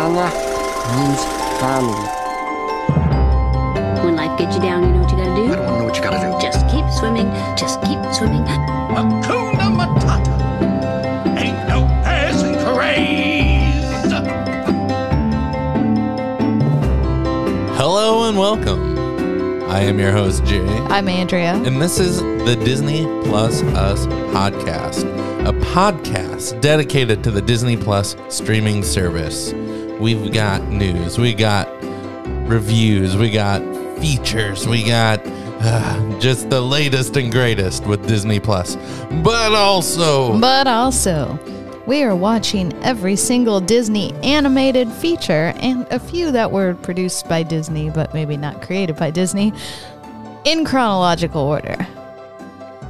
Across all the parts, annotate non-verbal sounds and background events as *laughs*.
Ohana means family. When life gets you down, you know what you gotta do? I do? don't want to know what you gotta do. Just keep swimming. Just keep swimming. Hakuna Matata. Ain't no passing craze. Hello and welcome. I am your host, Jay, I'm Andrea. and this is the Disney Plus Us podcast, a podcast dedicated to the Disney Plus streaming service. We've got news, we got reviews, we got features, we got uh, just the latest and greatest with Disney Plus, but also But also, we are watching every single Disney animated feature and a few that were produced by Disney but maybe not created by Disney in chronological order.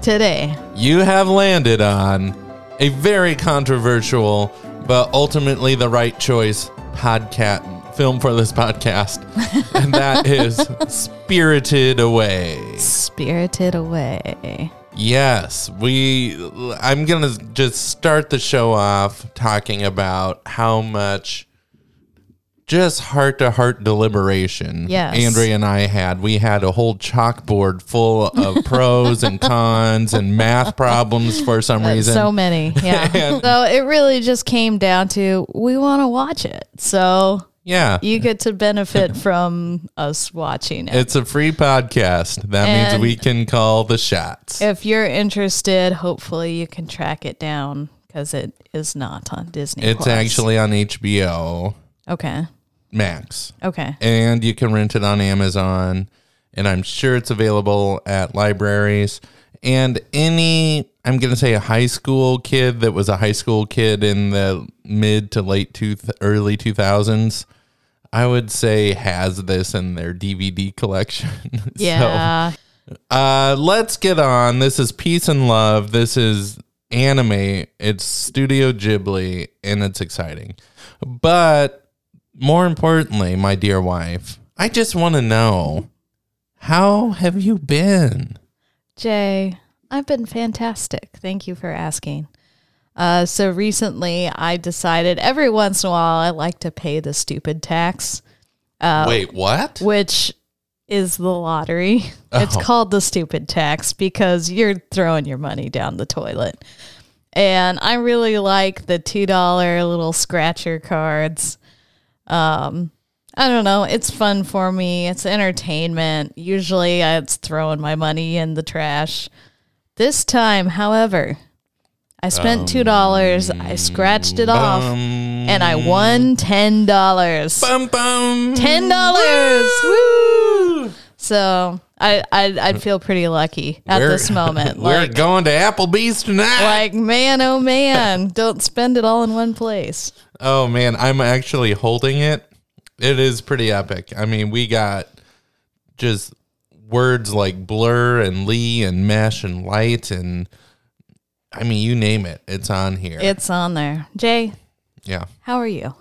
Today, you have landed on a very controversial but ultimately the right choice podcast film for this podcast and that *laughs* is spirited away Spirited Away. yes we i'm gonna just start the show off talking about how much just heart to heart deliberation Yes. andrea and i had we had a whole chalkboard full of *laughs* pros and cons and math problems for some reason So many, yeah. *laughs* And- so it really just came down to we want to watch it. So yeah you get to benefit from us watching it. It's a free podcast. That means we can call the shots. If you're interested, hopefully you can track it down because it is not on Disney. It's Plus. actually on HBO okay. Max, Okay. and you can rent it on Amazon. And I'm sure it's available at libraries and any. I'm gonna say a high school kid that was a high school kid in the mid to late two early 2000s. I would say has this in their DVD collection. *laughs* So, Yeah. Uh, let's get on. This is Peace and Love. This is anime. It's Studio Ghibli, and it's exciting. But more importantly, my dear wife, I just want to know how have you been? Jay, I've been fantastic. Thank you for asking. Uh, so recently, I decided every once in a while I like to pay the stupid tax, Uh, Wait, what? which is the lottery. It's Oh. called the stupid tax because you're throwing your money down the toilet. And I really like the $2 little scratcher cards. Um, I don't know. It's fun for me. It's entertainment. Usually it's throwing my money in the trash. This time, however, I spent $2. I scratched it off and I won $10. Bum, bum. $10. Woo! So I, I'd, I'd feel pretty lucky at We're- this moment. *laughs* We're going to Applebee's tonight. like, man, oh man, don't spend it all in one place. Oh man, I'm actually holding it. It is pretty epic. I mean, we got just words like blur and lee and mesh and light and I mean, you name it, it's on here. It's on there. Jay, yeah. how are you?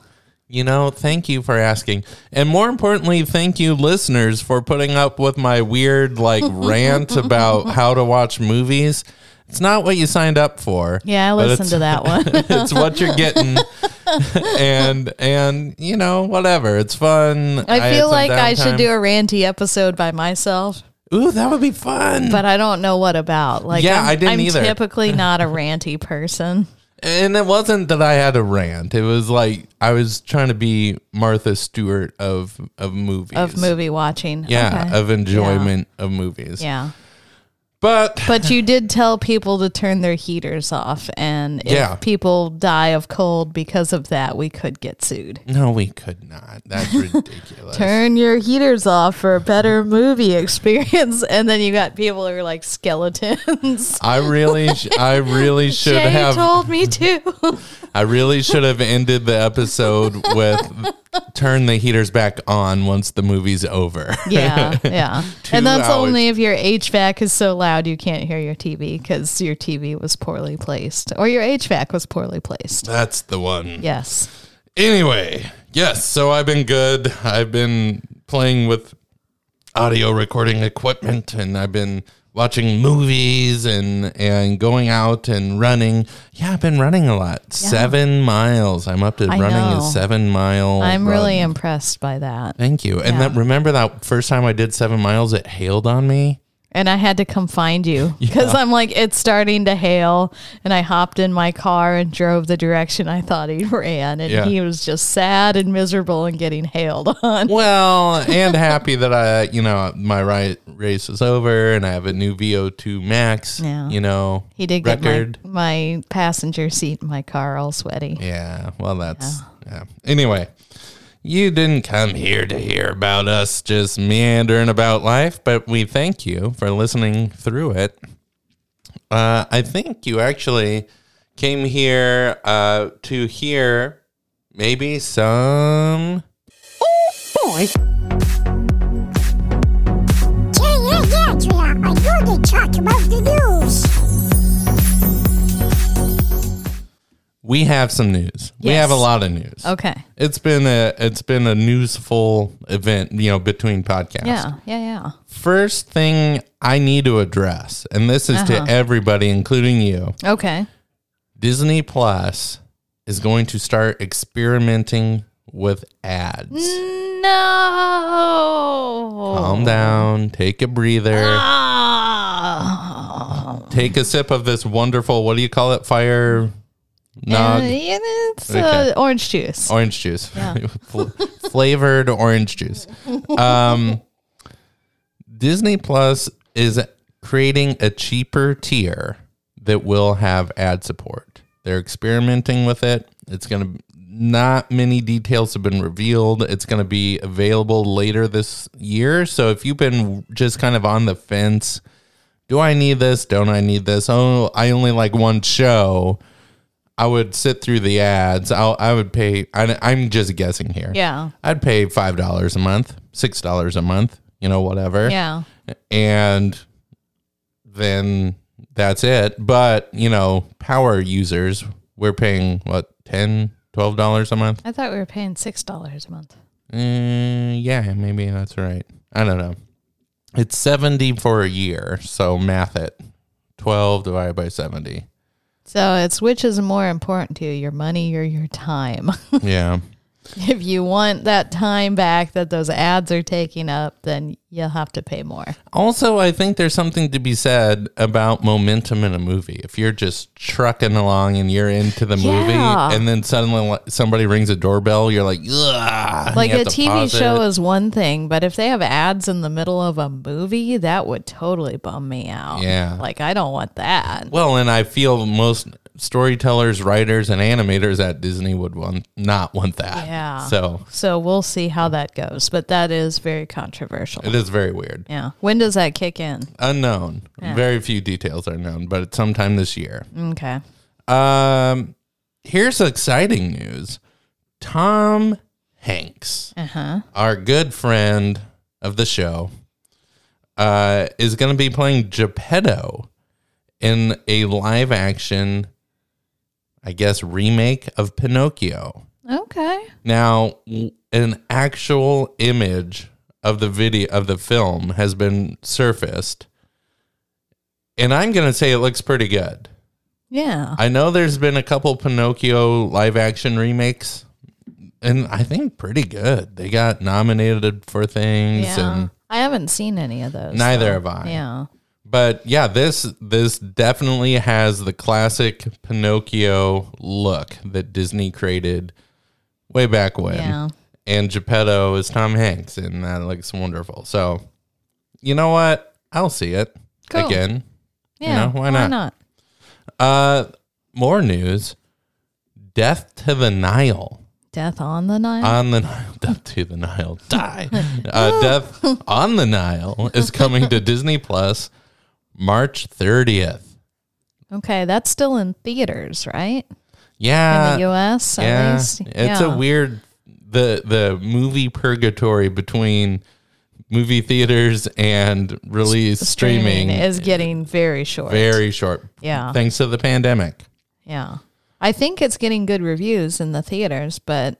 You know, thank you for asking. And more importantly, thank you listeners for putting up with my weird like *laughs* rant about how to watch movies. It's not what you signed up for. Yeah, I listened to that *laughs* one. it's what you're getting *laughs* and and you know whatever it's fun I feel some like I should do a ranty episode by myself, ooh that would be fun but I don't know what about. Like, Yeah, I'm, I didn't I'm either. typically not a *laughs* ranty person. and it wasn't that i had a rant it was like i was trying to be martha stewart of of movies of movie watching. yeah Okay. of enjoyment of movies Yeah. But But you did tell people to turn their heaters off. And if Yeah. people die of cold because of that, we could get sued. no we could not that's *laughs* ridiculous Turn your heaters off for a better movie experience. And then you got people who are like skeletons. i really sh- i really *laughs* should Jay have told me to. *laughs* I really should have ended the episode with turn the heaters back on once the movie's over. *laughs* yeah, yeah. *laughs* And that's hours. only if your HVAC is so loud you can't hear your TV because your TV was poorly placed or your HVAC was poorly placed. That's the one. Yes. Anyway, yes, so I've been good. I've been playing with audio recording equipment and I've been watching movies and and going out and running. Yeah, I've been running a lot. Seven miles. I'm up to I running know. a seven mile. I'm really impressed by that. Thank you. And Yeah. that remember that first time I did seven miles, it hailed on me. And I had to come find you *laughs* because I'm like, it's starting to hail. And I hopped in my car and drove the direction I thought he *laughs* ran. And Yeah. he was just sad and miserable and getting hailed *laughs* on. Well, and happy that I, you know, my right race is over and I have a new VO2 max. Yeah. You know, He did get my, record. my passenger seat in my car all sweaty. Yeah, well, that's yeah. Anyway, you didn't come here to hear about us just meandering about life, but we thank you for listening through it. Uh, I think you actually came here uh, to hear maybe some. Oh boy. Yeah, yeah, yeah, Julia. I know they talk about the news. We have some news. We Yes. have a lot of news. Okay. It's been a it's been a newsful event, you know, between podcasts. Yeah. Yeah. Yeah. First thing I need to address, and this is Uh-huh. to everybody, including you. Okay. Disney Plus is going to start experimenting with ads. No. Calm down, take a breather, Ah. take a sip of this wonderful, what do you call it? Fire Uh, yeah, it's Okay. uh, orange juice. orange juice. Yeah. *laughs* Flavored orange juice. Um, Disney Plus is creating a cheaper tier that will have ad support. They're experimenting with it. It's going to not many details have been revealed. It's going to be available later this year. So if you've been just kind of on the fence, do I need this? Don't I need this? Oh, I only like one show. I would sit through the ads. I'll, I would pay. I, I'm just guessing here. Yeah. I'd pay five dollars a month, six dollars a month, you know, whatever. Yeah. And then that's it. But you know, power users, we're paying what 10 12 dollars a month. I thought we were paying six dollars a month. Mm, yeah, maybe that's right. I don't know. It's seventy for a year, so math it. Twelve divided by seventy. So it's which is more important to you, your money or your time? *laughs* Yeah. *laughs* if you want that time back that those ads are taking up, then you'll have to pay more. Also, I think there's something to be said about momentum in a movie. If you're just trucking along and you're into the movie, Yeah. and then suddenly somebody rings a doorbell, you're like, Ugh, Like you a TV show it. is one thing, but if they have ads in the middle of a movie, that would totally bum me out. Yeah. Like I don't want that. Well, and I feel most storytellers, writers, and animators at Disney would want not want that. Yeah. So So we'll see how that goes, but that is very controversial. it is very weird. Yeah. When does that kick in? Unknown. Very few details are known, but it's sometime this year. Okay. Um, here's exciting news. Tom Hanks, Uh-huh. our good friend of the show, uh, is going to be playing Geppetto in a live action, I guess, remake of Pinocchio. Okay. Now, an actual image of the video of the film has been surfaced, and I'm going to say it looks pretty good. Yeah. I know there's been a couple Pinocchio live action remakes, and I think pretty good. They got nominated for things, Yeah. and I haven't seen any of those. Neither though. have I. Yeah. But yeah, this this definitely has the classic Pinocchio look that Disney created way back when. Yeah. And Geppetto is Tom Hanks, and that looks wonderful. So, you know what? I'll see it Cool. again. Yeah. know, why why not? not? Uh, more news: Death to the Nile. Death on the Nile. on the Nile, *laughs* Death to the Nile, die. *laughs* Uh, Death on the Nile is coming to Disney Plus March 30th. okay, that's still in theaters, right? Yeah, in the U.S. at yeah. least. It's Yeah. a weird the the movie purgatory between movie theaters and release streaming, is getting very short. very short. Yeah. thanks to the pandemic. Yeah. I think it's getting good reviews in the theaters, but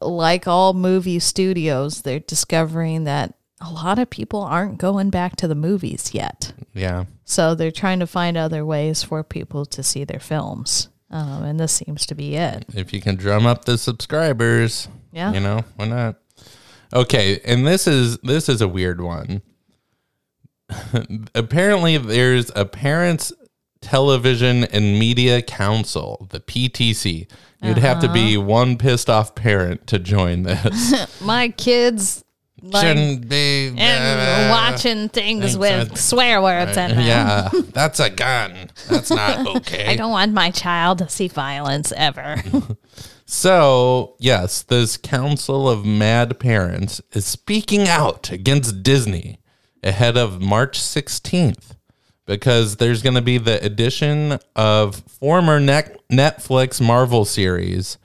like all movie studios, they're discovering that a lot of people aren't going back to the movies yet. Yeah. So they're trying to find other ways for people to see their films. Um, and this seems to be it. If you can drum up the subscribers, Yeah. you know, why not? Okay, and this is this is a weird one. *laughs* Apparently there's a parents television and media council, the PTC. You'd have to Uh-huh. be one pissed off parent to join this. *laughs* My kids like Shouldn't be and uh, watching things with swear words in them. Yeah, *laughs* that's a gun. That's not *laughs* okay. I don't want my child to see violence ever. *laughs* So, yes, this Council of Mad Parents is speaking out against Disney ahead of March 16th because there's going to be the addition of former Net- Netflix Marvel series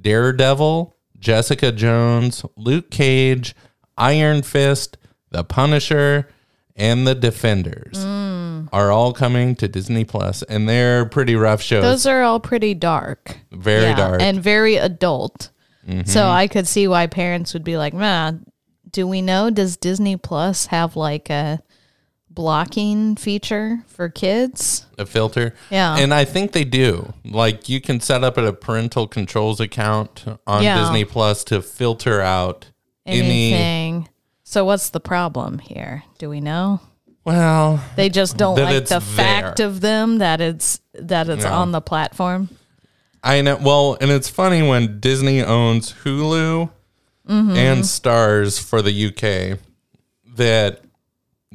Daredevil, Jessica Jones, Luke Cage, Iron Fist, The Punisher, and The Defenders Mm. are all coming to Disney Plus, and they're pretty rough shows. Those are all pretty dark. Very Yeah, dark. Mm-hmm. And very adult. So I could see why parents would be like, man, do we know? Does Disney Plus have like a blocking feature for kids? a filter. Yeah. And I think they do. Like you can set up a parental controls account on Yeah. Disney Plus to filter out any Anything. So what's the problem here? Do we know? well, They just don't like it's the fact of them that it's that it's Yeah. on the platform. I know well, and it's funny when Disney owns Hulu Mm-hmm. and Stars for the UK that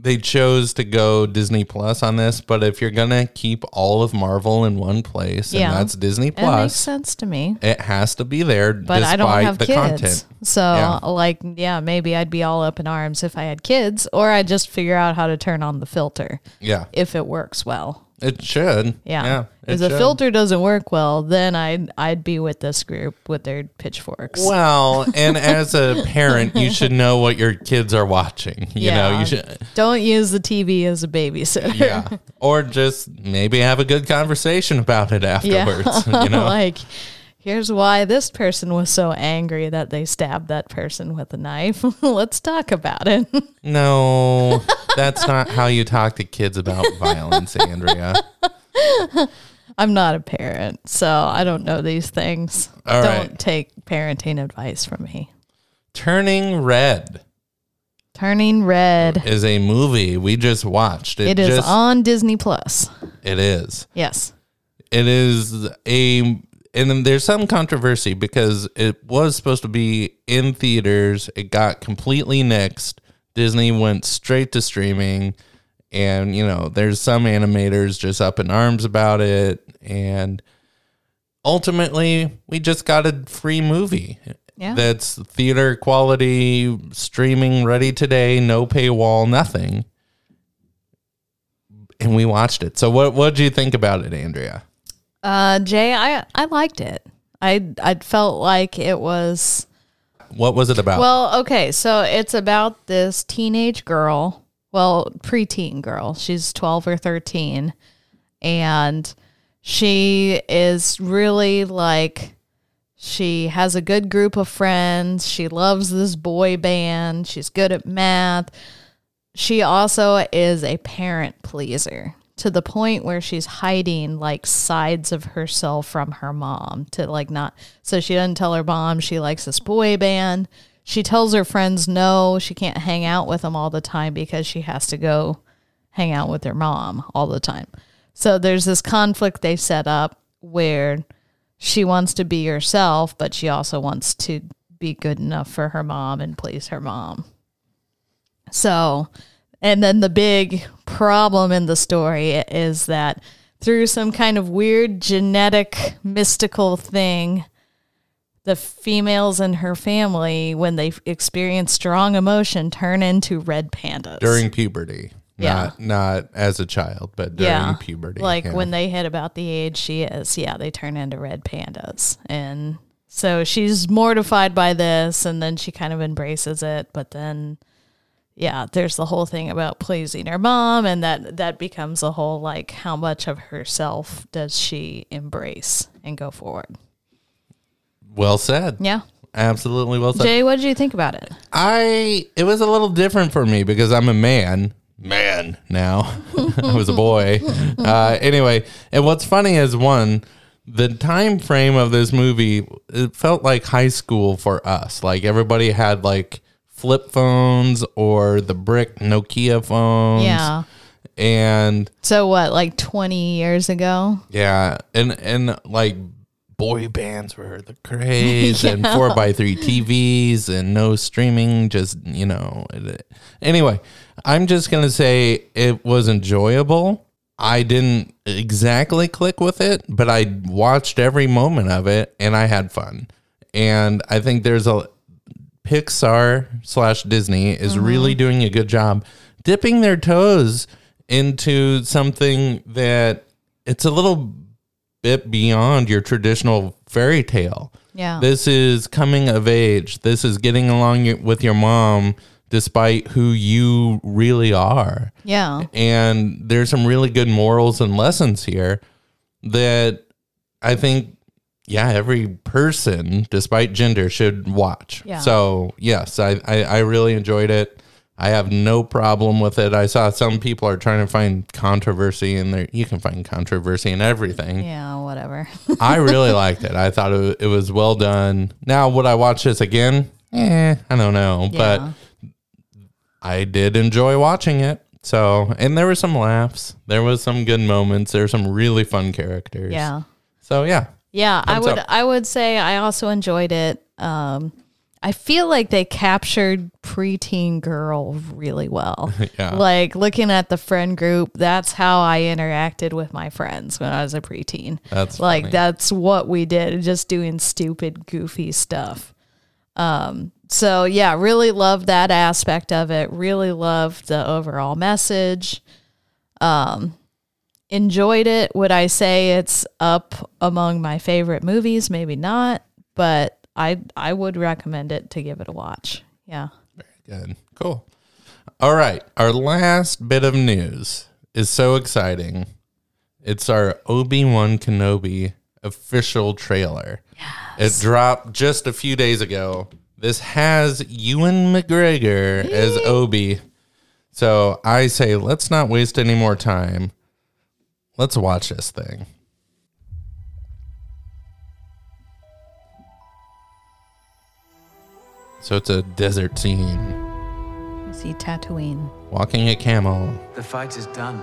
they chose to go Disney Plus on this, but if you're gonna keep all of Marvel in one place, Yeah. and that's Disney That makes sense to me. it has to be there But despite I don't have the kids. content. So Yeah. like yeah, maybe I'd be all up in arms if I had kids or I'd just figure out how to turn on the filter Yeah. if it works well. It should. Yeah. Yeah. if the should. filter doesn't work well, then I'd I'd be with this group with their pitchforks. Well, and *laughs* as a parent, you should know what your kids are watching. You know, you should, Don't use the TV as a babysitter. yeah, or just maybe have a good conversation about it *laughs* afterwards. You *laughs* know, like here's why this person was so angry that they stabbed that person with a knife. *laughs* Let's talk about it. *laughs* no, that's not how you talk to kids about violence, Andrea. *laughs* I'm not a parent, so I don't know these things. All don't right. take parenting advice from me. Turning Red Turning Red. is a movie we just watched. It is just, on Disney Plus. It is. Yes. it is a and then there's some controversy because it was supposed to be in theaters. It got completely nixed. Disney went straight to streaming. And you know there's some animators just up in arms about it. And ultimately we just got a free movie Yeah. that's theater quality streaming ready today no paywall nothing. And we watched it. So what what did you think about it andrea Uh, Jay, I I liked it. I I felt like it was What was it about? well. Okay, so it's about this teenage girl, well, preteen girl. She's twelve or thirteen, and she is really like she has a good group of friends. She loves this boy band. She's good at math. She also is a parent pleaser to the point where she's hiding like sides of herself from her mom to like not so she doesn't tell her mom she likes this boy band. She tells her friends no, she can't hang out with them all the time because she has to go hang out with her mom all the time. So there's this conflict they set up where she wants to be herself, but she also wants to be good enough for her mom and please her mom. So, and then the big problem in the story is that through some kind of weird genetic mystical thing, the females in her family, when they experience strong emotion, turn into red pandas. during puberty. Yeah. Not not as a child, but during puberty. Like yeah. when they hit about the age she is, yeah, they turn into red pandas. And so she's mortified by this and then she kind of embraces it, but then yeah, there's the whole thing about pleasing her mom and that that becomes a whole like how much of herself does she embrace and go forward. Well said. Yeah. Absolutely well said. Jay, what did you think about it? I it was a little different for me because I'm a man. Man now. *laughs* I was a boy. *laughs* Uh, anyway, and what's funny is one, the time frame of this movie, it felt like high school for us. Like everybody had like flip phones or the brick Nokia phones. Yeah. And So what, like 20 years ago? yeah, and and like boy bands were the craze and *laughs* four by three TVs and no streaming. Just you know. Anyway, I'm just gonna say it was enjoyable. I didn't exactly click with it, but I watched every moment of it and I had fun. And I think there's a Pixar slash Disney is mm-hmm. really doing a good job dipping their toes into something that it's a little bit beyond your traditional fairy tale. Yeah. This is coming of age. This is getting along with your mom despite who you really are. yeah. And there's some really good morals and lessons here that I think, yeah, every person, despite gender, should watch. Yeah. So, yes, I, I, I really enjoyed it. I have no problem with it. I saw some people are trying to find controversy in there. You can find controversy in everything. Yeah, whatever. I really *laughs* liked it. I thought it, it was well done. Now, would I watch this again? Eh, I don't know. Yeah. But I did enjoy watching it. So, and there were some laughs. There was some good moments. There were some really fun characters. yeah. So, yeah. Yeah, I would up. I would say I also enjoyed it. Um I feel like they captured preteen girl really well. *laughs* Yeah. Like looking at the friend group, that's how I interacted with my friends when I was a preteen. That's like funny. that's what we did, just doing stupid, goofy stuff. Um, so yeah, really loved that aspect of it. Really loved the overall message. Um, enjoyed it. Would I say it's up among my favorite movies? Maybe not, but I I would recommend it to give it a watch. Yeah. Very good. Cool. All right. Our last bit of news is so exciting. It's our Obi Wan Kenobi official trailer. It dropped just a few days ago. This has Ewan McGregor as Obi. So I say, let's not waste any more time. Let's watch this thing. So it's a desert scene. You see Tatooine. Walking a camel. The fight is done.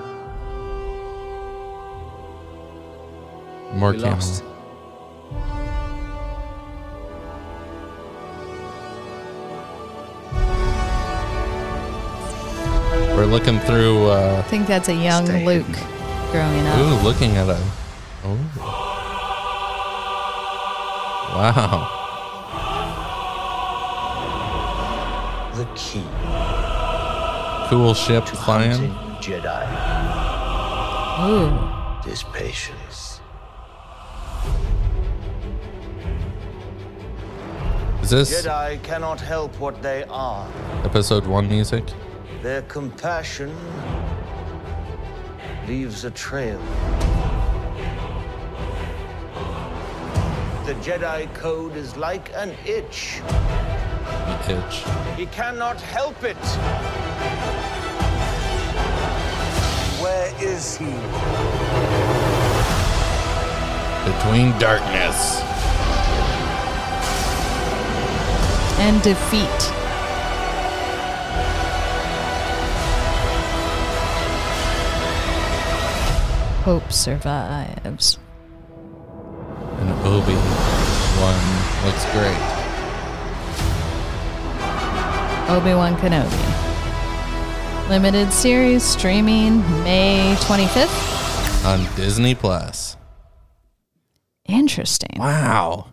More We camel. lost. We're looking through. Uh, I think that's a young Stay Luke growing up. ooh, looking at a. Oh. Wow. The key Cool ship to flying. Jedi Ooh. is patience. Is this Jedi cannot help what they are. episode one music? Their compassion leaves a trail. The Jedi Code is like an itch. The itch. He cannot help it. Where is he? Between darkness. And defeat. Hope survives. And Obi Wan looks great. Obi Wan Kenobi. Limited series streaming May 25th. On Disney Plus. Interesting. Wow.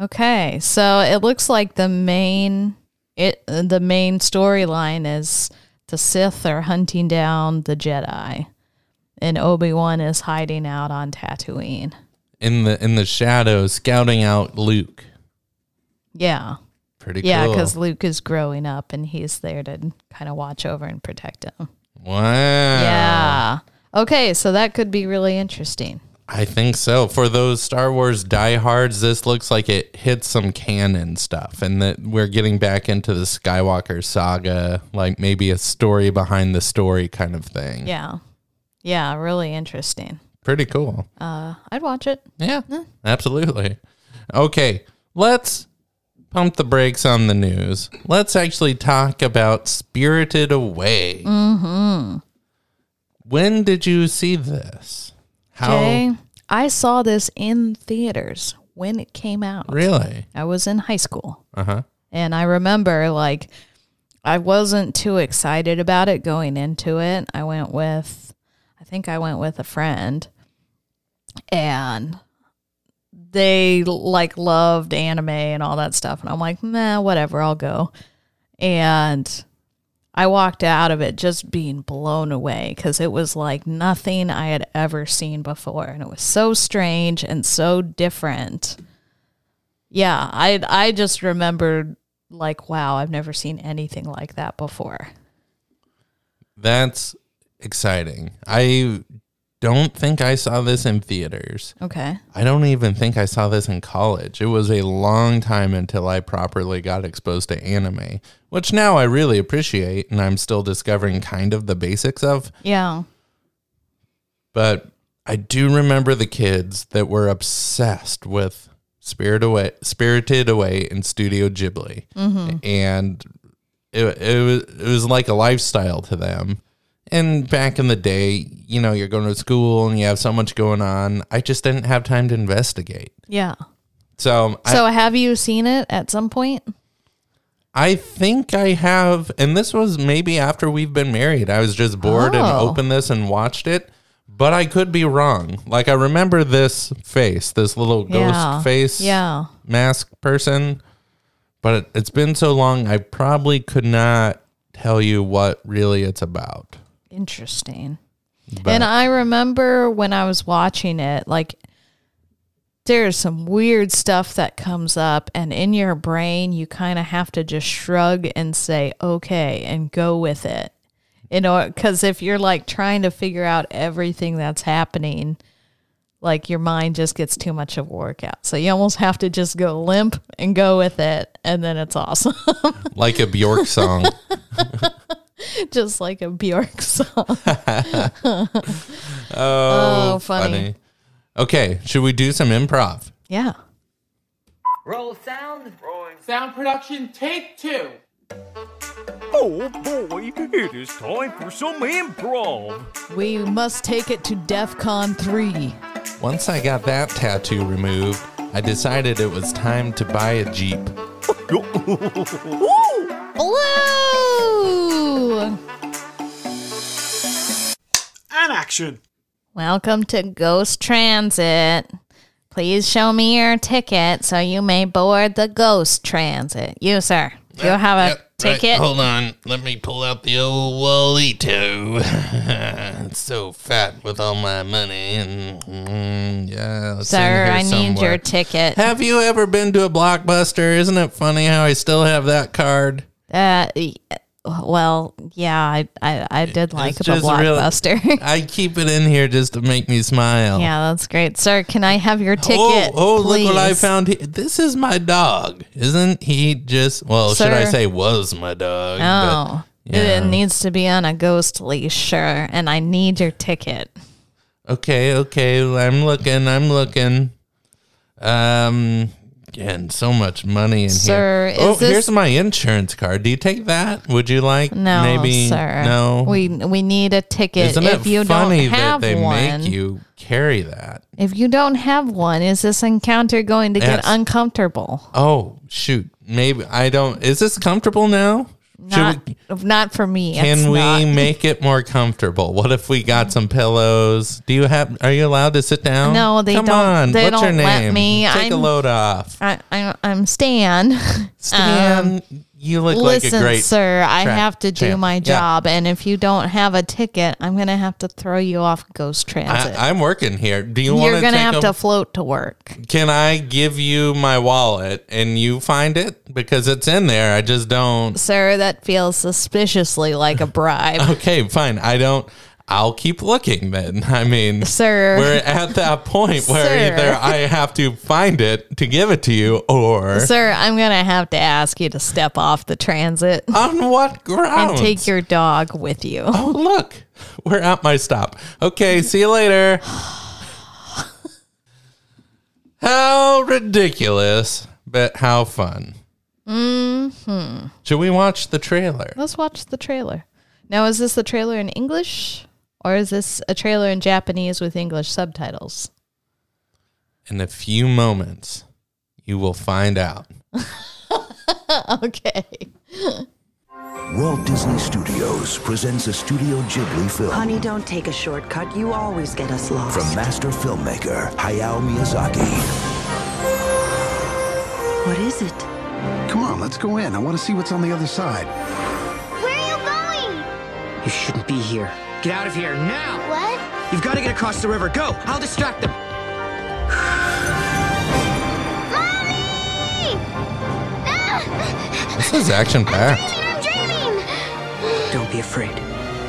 Okay, so it looks like the main it the main storyline is the Sith are hunting down the Jedi, and Obi Wan is hiding out on Tatooine. In the in the shadows, scouting out Luke. Yeah, Pretty yeah, cool. because Luke is growing up, and he's there to kind of watch over and protect him. Wow. Yeah. Okay, so that could be really interesting. I think so. For those Star Wars diehards, this looks like it hits some canon stuff, and that we're getting back into the Skywalker saga, like maybe a story behind the story kind of thing. Yeah. Yeah, really interesting. Pretty cool. Uh, I'd watch it. Yeah, absolutely. Okay, let's pump the brakes on the news. Let's actually talk about Spirited Away. Mm-hmm. When did you see this? How Okay. I saw this in theaters when it came out. really? I was in high school. Uh huh. And I remember like I wasn't too excited about it going into it. I went with think I went with a friend and they like loved anime and all that stuff and I'm like, "Nah, whatever, I'll go." And I walked out of it just being blown away cuz it was like nothing I had ever seen before and it was so strange and so different. Yeah, I I just remembered like wow, I've never seen anything like that before. That's exciting. I don't think I saw this in theaters. Okay. I don't even think I saw this in college. It was a long time until I properly got exposed to anime, which now I really appreciate and I'm still discovering kind of the basics of. Yeah. But I do remember the kids that were obsessed with Spirit Away, Spirited Away in Studio Ghibli, mm-hmm. and it, it was it was like a lifestyle to them. And back in the day, you know, you're going to school and you have so much going on. I just didn't have time to investigate. Yeah. So, So have you seen it at some point? I, I think I have, and this was maybe after we've been married. I was just bored and Oh. opened this and watched it, but I could be wrong. Like I remember this face, this little ghost Yeah. face, Yeah. mask person. But it, it's been so long, I probably could not tell you what really it's about. Interesting. But And I remember when I was watching it, like there's some weird stuff that comes up, and in your brain, you kind of have to just shrug and say, okay, and go with it. You know, because if you're like trying to figure out everything that's happening, like your mind just gets too much of a workout. So you almost have to just go limp and go with it, and then it's awesome. *laughs* like a Bjork song. *laughs* *laughs* just like a Bjork *laughs* song. *laughs* oh, oh funny. Okay, should we do some improv? Yeah. Roll sound. Rolling. Sound production, take two. Oh boy, it is time for some improv. We must take it to DEF CON 3. Once I got that tattoo removed, I decided it was time to buy a Jeep. Woo! And action. Welcome to Ghost Transit. Please show me your ticket so you may board the Ghost Transit. You, sir, do you have a ticket? hold on. Let me pull out the old Wallito. *laughs* it's so fat with all my money. And mm, yeah, it's in Sir, here I need somewhere. your ticket. Have you ever been to a Blockbuster? Isn't it funny how I still have that card? Uh, well, yeah, I I, I did like the just real- Blockbuster. *laughs* I keep it in here just to make me smile. yeah, that's great. Sir, can I have your ticket? Oh, oh look what I found here. This is my dog. Isn't he just, well, should I say was my dog? Oh, but, yeah. it needs to be on a ghost leash, sure, and I need your ticket. Okay, okay. I'm looking. I'm looking. Um, getting so much money in Sir, here. oh, this- here's my insurance card. Do you take that? Would you like? No, maybe sir. no. We we need a ticket. Isn't if it you funny don't have that they one, make you carry that? if you don't have one, is this encounter going to get uncomfortable? Oh shoot, maybe I don't. Is this comfortable now? Not, we, not for me. can we not. *laughs* make it more comfortable? What if we got some pillows? Do you have? Are you allowed to sit down? No, they Come don't- On. they What's your don't let name? me. Take a I'm- load off. I, I, I'm Stan. *laughs* Stan, um, you look like a Listen, great. sir, I have to do champ. my Yeah. job, and if you don't have a ticket, I'm gonna have to throw you off Ghost Transit. I, I'm working here. Do you want You're gonna have a, to float to work. Can I give you my wallet and you find it because it's in there? I just don't. Sir, that feels suspiciously like a bribe. *laughs* Okay, fine. I don't. I'll keep looking then. *laughs* I mean, Sir. we're at that point where Sir. either I have to find it to give it to you or Sir, I'm going to have to ask you to step off the transit on what grounds? and take your dog with you. Oh, look, we're at my stop. Okay, see you later. *laughs* how ridiculous, but how fun. Mm-hmm. Should we watch the trailer? Let's watch the trailer. Now, is this the trailer in English or is this a trailer in Japanese with English subtitles? In a few moments, you will find out. *laughs* okay. Walt Disney Studios presents a Studio Ghibli film Honey, don't take a shortcut. You always get us lost. from master filmmaker Hayao Miyazaki. What is it? Come on, let's go in. I want to see what's on the other side. Where are you going? You shouldn't be here. Get out of here now! What? You've got to get across the river. Go! I'll distract them. Mommy! Ah! This is action packed. I'm dreaming! Don't be afraid.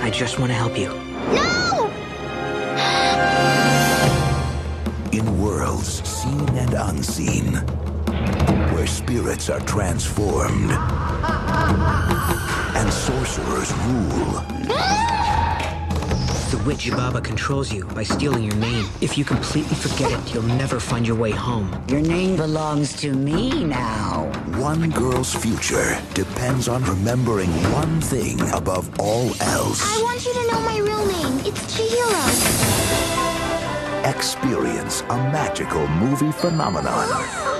I just want to help you. No! In worlds seen and unseen, where spirits are transformed and sorcerers rule. The witch Baba controls you by stealing your name. If you completely forget it, you'll never find your way home. Your name belongs to me now. One girl's future depends on remembering one thing above all else. I want you to know my real name. It's Chihiro. Experience a magical movie phenomenon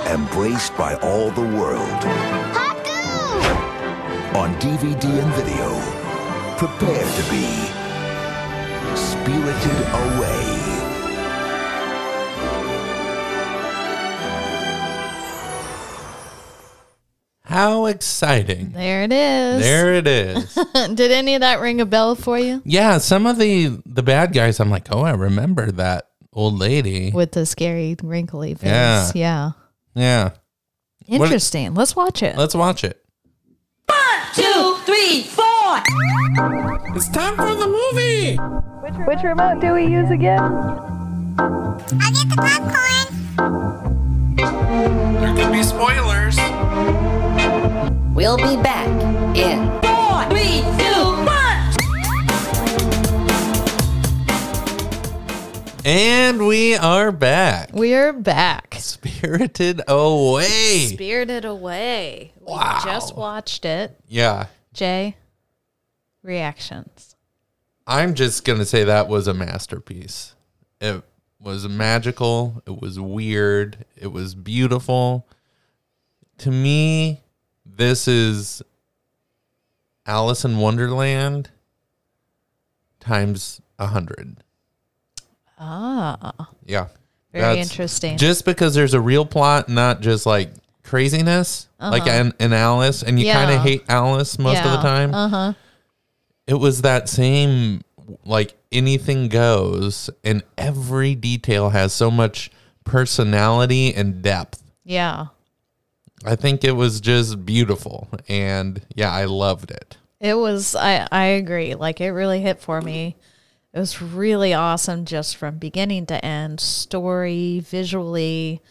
embraced by all the world. On DVD and video, prepare to be spirited away. How exciting. There it is. There it is. *laughs* Did any of that ring a bell for you? yeah, some of the the bad guys I'm like, "Oh, I remember that old lady." With the scary wrinkly face. Yeah. Yeah. Yeah. What- Interesting. Let's watch it. Let's watch it. Two, three, four. It's time for the movie! Which remote do we use again? I'll get the popcorn. There could be spoilers. We'll be back in four, three, two, one. And we are back. We're back. Spirited away. Spirited Away. We just watched it. yeah. Jay, reactions. I'm just going to say that was a masterpiece. It was magical. It was weird. It was beautiful. To me, this is Alice in Wonderland times a hundred. Ah. Yeah. Very interesting. Just because there's a real plot, not just like craziness, like Uh-huh. in, in Alice, and you kind of hate Alice most of the time. Uh-huh. It was that same, like anything goes, and every detail has so much personality and depth. Yeah. I think it was just beautiful. And yeah, I loved it. It was I I agree. Like it really hit for me. It was really awesome just from beginning to end, story, visually,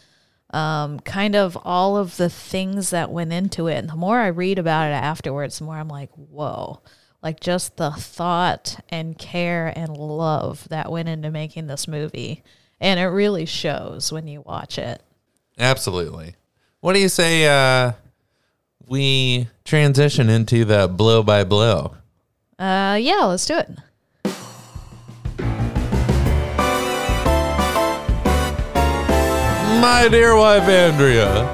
um, kind of all of the things that went into it. And the more I read about it afterwards, the more I'm like, whoa. Like just the thought and care and love that went into making this movie. And it really shows when you watch it. Absolutely. What do you say uh we transition into the blow by blow? Uh yeah, let's do it. My dear wife Andrea,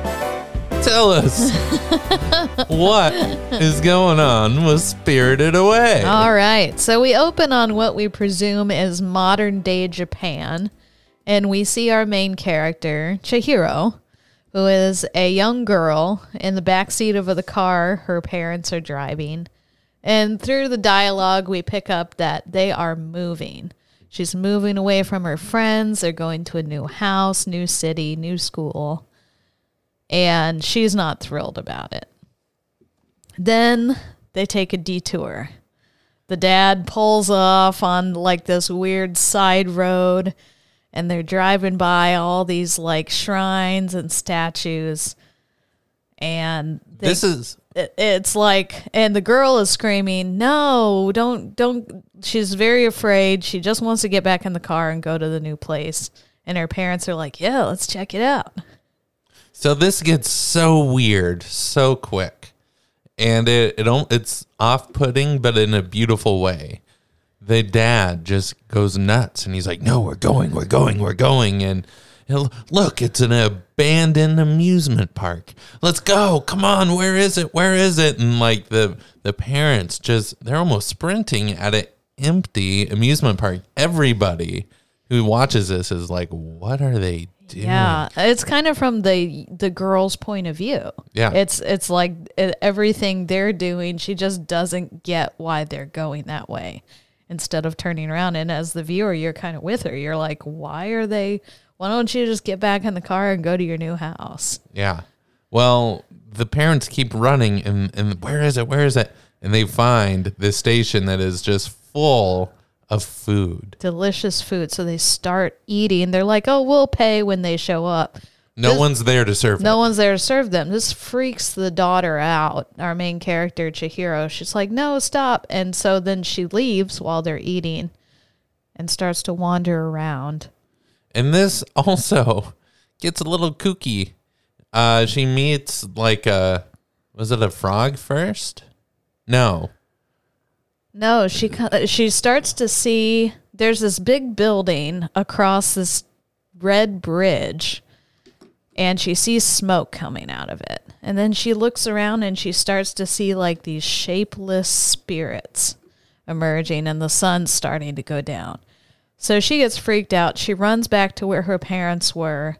tell us *laughs* what is going on with Spirited Away. All right. So we open on what we presume is modern day Japan, and we see our main character, Chihiro, who is a young girl in the backseat of the car her parents are driving. And through the dialogue, we pick up that they are moving. She's moving away from her friends. They're going to a new house, new city, new school. And she's not thrilled about it. Then they take a detour. the dad pulls off on like this weird side road and they're driving by all these like shrines and statues and they- This is it's like and the girl is screaming no don't don't she's very afraid she just wants to get back in the car and go to the new place and her parents are like yeah let's check it out So this gets so weird so quick, and it it don't, it's off putting, but in a beautiful way. The dad just goes nuts, and he's like, "No, we're going, we're going, we're going!" And look, it's an abandoned amusement park. Let's go! Come on, where is it? Where is it? And like the the parents just they're almost sprinting at an empty amusement park. Everybody who watches this is like, "What are they doing?" yeah it's kind of from the the girl's point of view Yeah. it's it's like everything they're doing she just doesn't get why they're going that way instead of turning around and as the viewer you're kind of with her you're like why are they why don't you just get back in the car and go to your new house Yeah. Well, the parents keep running and, and where is it? Where is it? And they find this station that is just full of food. delicious food so they start eating they're like oh we'll pay when they show up No This- one's there to serve no it. one's there to serve them. This freaks the daughter out. Our main character, Chihiro, she's like, no, stop. And so then she leaves while they're eating and starts to wander around. And this *laughs* also gets a little kooky. Uh, she meets like a was it a frog first? No. No, she she starts to see there's this big building across this red bridge and she sees smoke coming out of it. And then she looks around and she starts to see like these shapeless spirits emerging and the sun's starting to go down. So she gets freaked out. She runs back to where her parents were.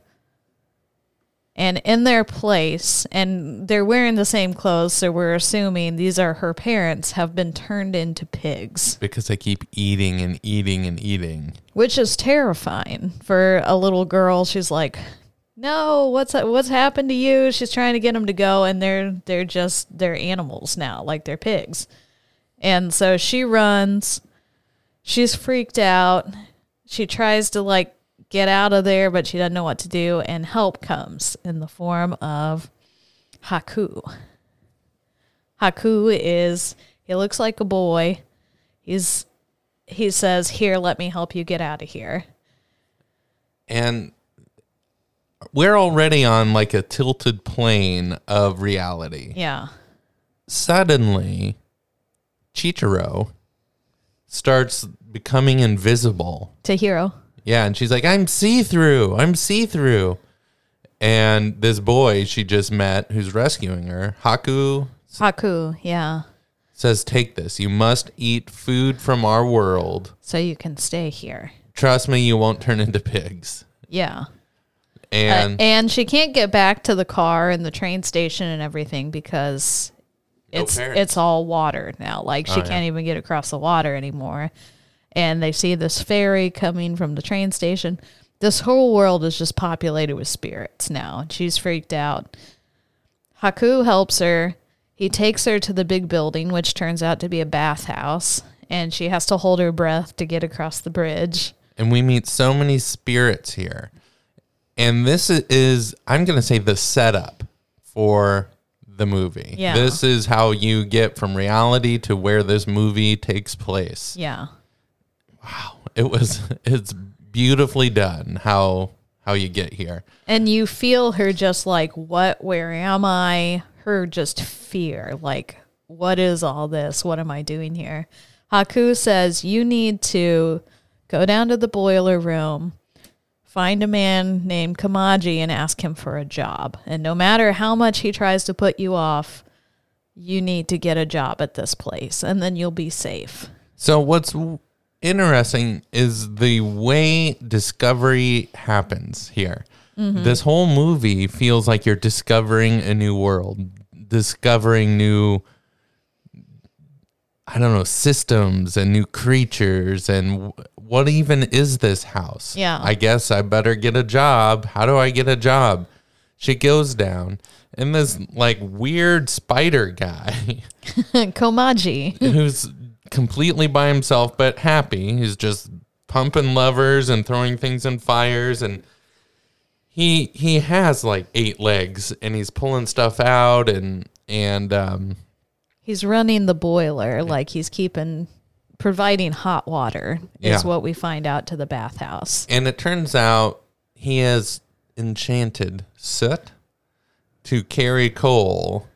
And in their place, and they're wearing the same clothes, so we're assuming these are her parents, have been turned into pigs, Because they keep eating and eating and eating. which is terrifying for a little girl. She's like, "No, what's what's happened to you?" She's trying to get them to go, and they're they're just they're animals now, like they're pigs. And so she runs. She's freaked out. She tries to like get out of there, but she doesn't know what to do. And help comes in the form of Haku. Haku is he looks like a boy. He's he says, "Here, let me help you get out of here." And we're already on like a tilted plane of reality. Yeah. Suddenly, Chihiro starts becoming invisible. To hero. Yeah, and she's like, I'm see through. I'm see through. And this boy she just met who's rescuing her, Haku, Haku, yeah. says, Take this. You must eat food from our world. So you can stay here. Trust me, you won't turn into pigs. Yeah. And Uh, and she can't get back to the car and the train station and everything because No it's parents. it's all water now. Like she Oh, yeah. can't even get across the water anymore. And they see this ferry coming from the train station. This whole world is just populated with spirits now. And she's freaked out. Haku helps her. He takes her to the big building, which turns out to be a bathhouse, and she has to hold her breath to get across the bridge. and we meet so many spirits here. And this is, I'm going to say, the setup for the movie. Yeah. This is how you get from reality to where this movie takes place. Yeah. Wow. It was, *laughs* it's beautifully done how how you get here. And you feel her just like, what, where am I? Her just fear, like, what is all this? What am I doing here? Haku says, you need to go down to the boiler room, find a man named Kamaji, and ask him for a job. And no matter how much he tries to put you off, you need to get a job at this place, and then you'll be safe. So what's interesting is the way discovery happens here. Mhm. This whole movie feels like you're discovering a new world, discovering new I don't know, systems and new creatures and what even is this house? Yeah. I guess I better get a job. How do I get a job? She goes down and this like weird spider guy *laughs* Kamaji. who's completely by himself, but happy. He's just pumping levers and throwing things in fires and he he has like eight legs and he's pulling stuff out and and um He's running the boiler, like he's keeping, providing hot water, is Yeah. what we find out to the bathhouse. and it turns out he has enchanted soot to carry coal.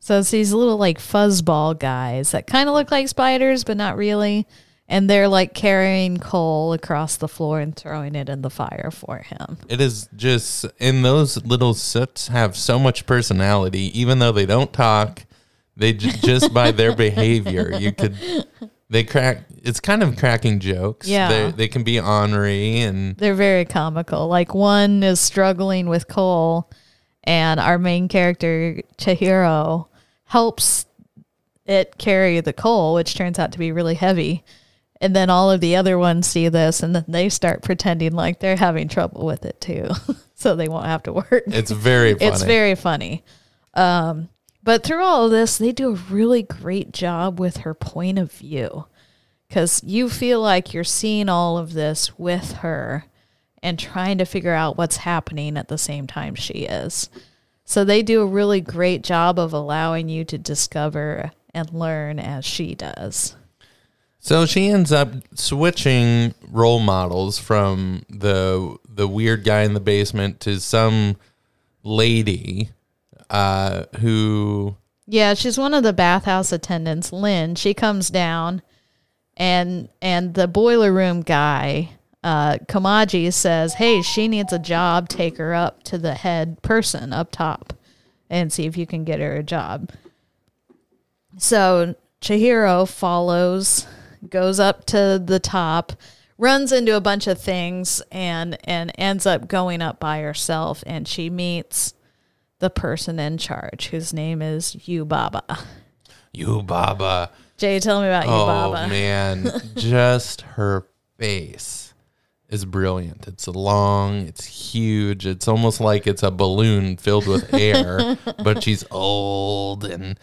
So it's these little like fuzzball guys that kind of look like spiders, but not really. And they're like carrying coal across the floor and throwing it in the fire for him. It is just and those little soots have so much personality, even though they don't talk. They j- just by their *laughs* behavior, you could they crack. It's kind of cracking jokes. Yeah. they they can be ornery and They're very comical. Like one is struggling with coal, and our main character, Chihiro, helps it carry the coal, which turns out to be really heavy. And then all of the other ones see this and then they start pretending like they're having trouble with it too. *laughs* so they won't have to work. It's very *laughs* It's funny. very funny. Um, but through all of this, they do a really great job with her point of view because you feel like you're seeing all of this with her and trying to figure out what's happening at the same time she is. So they do a really great job of allowing you to discover and learn as she does. So she ends up switching role models from the the weird guy in the basement to some lady uh, who Yeah, she's one of the bathhouse attendants, Lin. She comes down and and the boiler room guy, uh, Kamaji says, Hey, she needs a job, take her up to the head person up top and see if you can get her a job. So Chihiro follows, goes up to the top, runs into a bunch of things and and ends up going up by herself and she meets the person in charge whose name is Yubaba. Yubaba. Jay, tell me about Oh Yubaba. *laughs* man, just her face is brilliant. It's long, it's huge. It's almost like it's a balloon filled with *laughs* air, but she's old and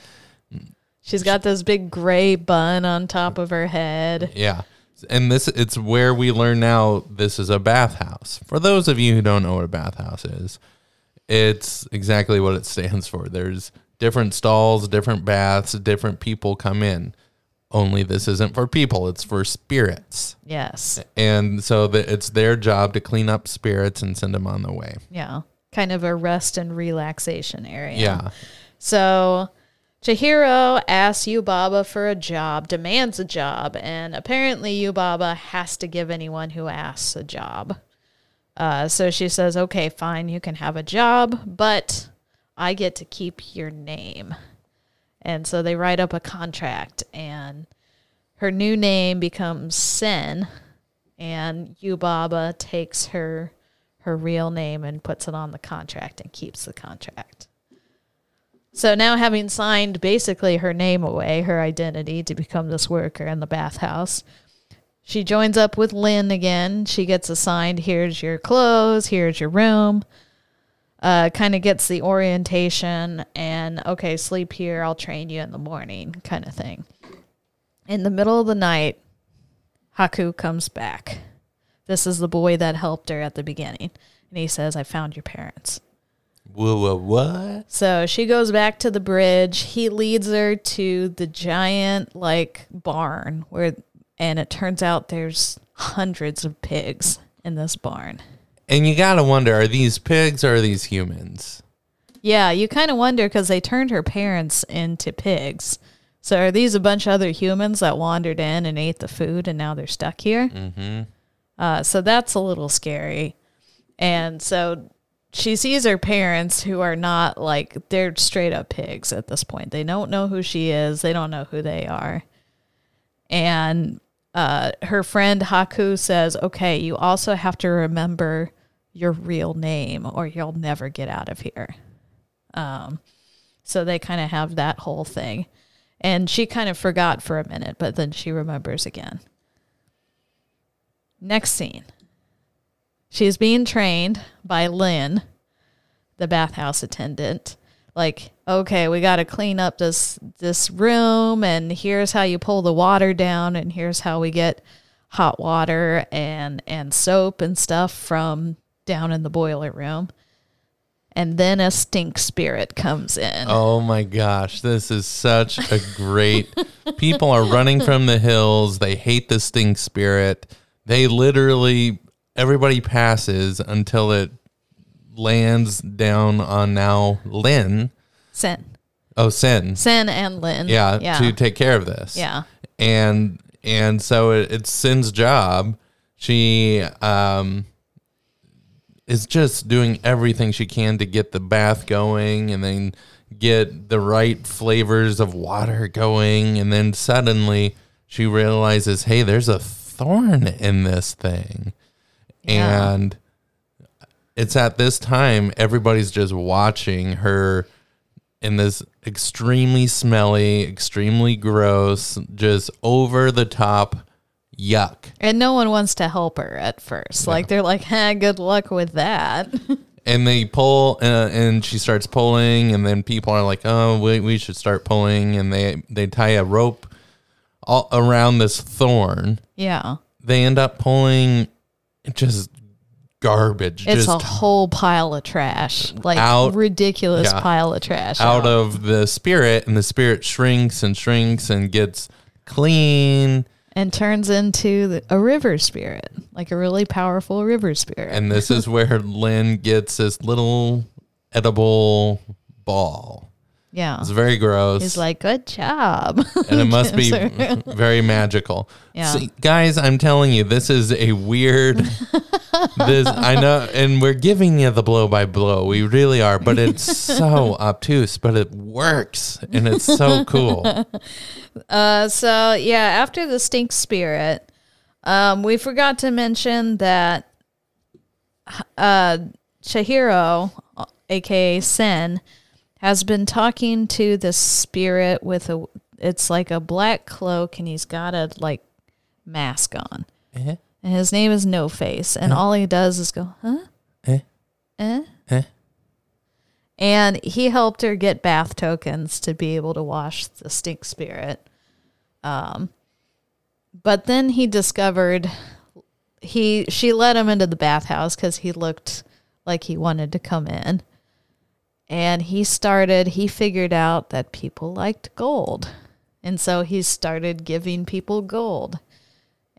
She's got this big gray bun on top of her head. Yeah. And this it's where we learn now this is a bathhouse. For those of you who don't know what a bathhouse is, it's exactly what it *laughs* stands for. There's different stalls, different baths, different people come in. Only this isn't for people, it's for spirits. Yes. And so the, it's their job to clean up spirits and send them on the way. Yeah. Kind of a rest and relaxation area. Yeah. So Chihiro asks Yubaba for a job, demands a job, and apparently Yubaba has to give anyone who asks a job. Uh, so she says, okay, fine, you can have a job, but I get to keep your name. And so they write up a contract, and her new name becomes Sen, and Yubaba takes her her real name and puts it on the contract and keeps the contract. So now, having signed basically her name away, her identity to become this worker in the bathhouse, she joins up with Lin again. She gets assigned here's your clothes, here's your room. Uh, kind of gets the orientation and okay, sleep here, I'll train you in the morning, kind of thing. In the middle of the night, Haku comes back. This is the boy that helped her at the beginning. And he says, I found your parents. Whoa, whoa, what? So she goes back to the bridge. He leads her to the giant like barn where and it turns out there's hundreds of pigs in this barn. And you got to wonder are these pigs or are these humans? Yeah, you kind of wonder because they turned her parents into pigs. So are these a bunch of other humans that wandered in and ate the food and now they're stuck here? Mm-hmm. Uh, so that's a little scary. And so she sees her parents who are not like, they're straight up pigs at this point. They don't know who she is, they don't know who they are. And uh, her friend Haku says, okay, you also have to remember your real name or you'll never get out of here. Um, so they kind of have that whole thing. And she kind of forgot for a minute, but then she remembers again. Next scene. She's being trained by Lin, the bathhouse attendant. Like, okay, we got to clean up this this room and here's how you pull the water down and here's how we get hot water and and soap and stuff from down in the boiler room. And then a stink spirit comes in. Oh my gosh, this is such a great. People are running from the hills. They hate the stink spirit. They literally everybody passes until it lands down on now Lin. Sen. Oh, Sin. Sen and Lin. Yeah, Yeah. to take care of this. Yeah. and and so it, it's Sen's job. She um is just doing everything she can to get the bath going, and then get the right flavors of water going, and then suddenly she realizes, hey, there's a thorn in this thing, Yeah. and it's at this time everybody's just watching her in this extremely smelly, extremely gross, just over the top yuck. And no one wants to help her at first. Like they're like, "Hey, good luck with that." *laughs* And they pull, uh, and she starts pulling, and then people are like, "Oh, we, we should start pulling," and they they tie a rope all around this thorn. yeah. They end up pulling just garbage, It's just a whole pile of trash. Like Out- ridiculous yeah. pile of trash. out of the spirit, and the spirit shrinks and shrinks and gets clean. and turns into the, a river spirit, like a really powerful river spirit. And this is *laughs* where Lin gets this little edible ball. Yeah. It's very gross. He's like, good job. and it *laughs* must be very magical. Yeah. See, guys, I'm telling you, this is a weird. *laughs* this I know, and we're giving you the blow by blow. We really are, but it's so *laughs* obtuse, but it works, and it's so cool. Uh, so yeah, after the stink spirit, um, we forgot to mention that uh, Chihiro, aka Sen, has been talking to this spirit with a. It's like a black cloak, and he's got a like mask on, Eh? and his name is No Face, and all he does is go, huh, Eh? eh. Eh? And he helped her get bath tokens to be able to wash the stink spirit. Um, but then he discovered he she let him into the bathhouse because he looked like he wanted to come in. And he started, he figured out that people liked gold. And so he started giving people gold.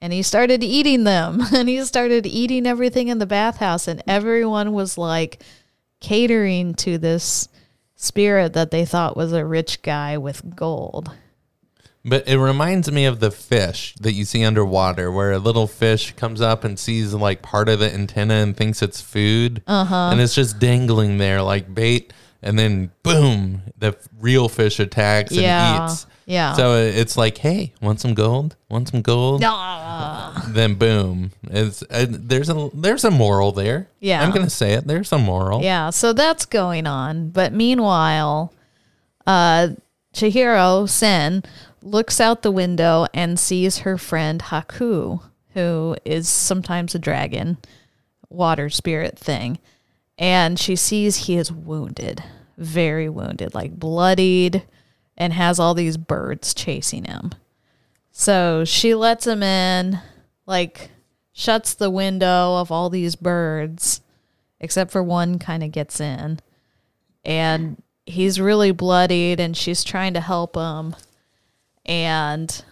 And he started eating them. *laughs* And he started eating everything in the bathhouse. And everyone was like catering to this spirit that they thought was a rich guy with gold. But it reminds me of the fish that you see underwater, where a little fish comes up and sees like part of the antenna and thinks it's food, Uh-huh. and it's just dangling there like bait, and then boom, the real fish attacks and Yeah, eats. yeah. So it's like, hey, want some gold? Want some gold? Ah. Then boom, it's uh, there's a there's a moral there. Yeah. I'm gonna say it. There's a moral. Yeah, so that's going on. But meanwhile, uh, Chihiro Sen looks out the window and sees her friend Haku, who is sometimes a dragon, water spirit thing. And she sees he is wounded, very wounded, like bloodied, and has all these birds chasing him. So she lets him in, like, shuts the window of all these birds, except for one kind of gets in. And he's really bloodied, and she's trying to help him. And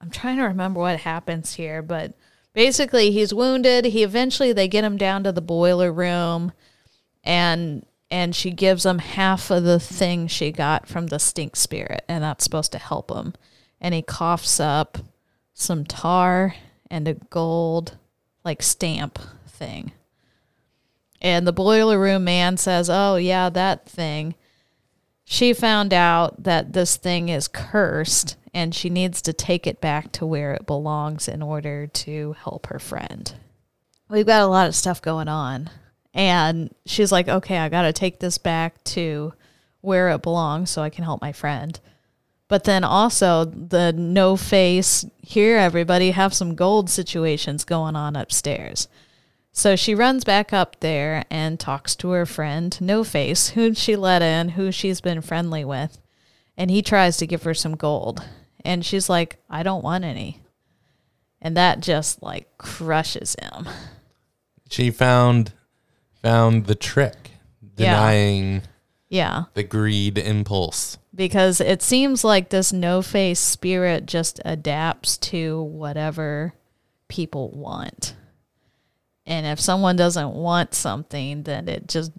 I'm trying to remember what happens here, but basically he's wounded. He eventually they get him down to the boiler room and and she gives him half of the thing she got from the stink spirit and that's supposed to help him. And he coughs up some tar and a gold like stamp thing. And the boiler room man says, "Oh yeah, that thing." She found out that this thing is cursed and she needs to take it back to where it belongs in order to help her friend. We've got a lot of stuff going on. And she's like, okay, I got to take this back to where it belongs so I can help my friend. But then also the no face, here, everybody have some gold situations going on upstairs. So she runs back up there and talks to her friend, No Face, who she let in, who she's been friendly with. And he tries to give her some gold. And she's like, I don't want any. And that just like crushes him. She found found the trick, Yeah. denying Yeah. the greed impulse. Because it seems like this No Face spirit just adapts to whatever people want. And if someone doesn't want something, then it just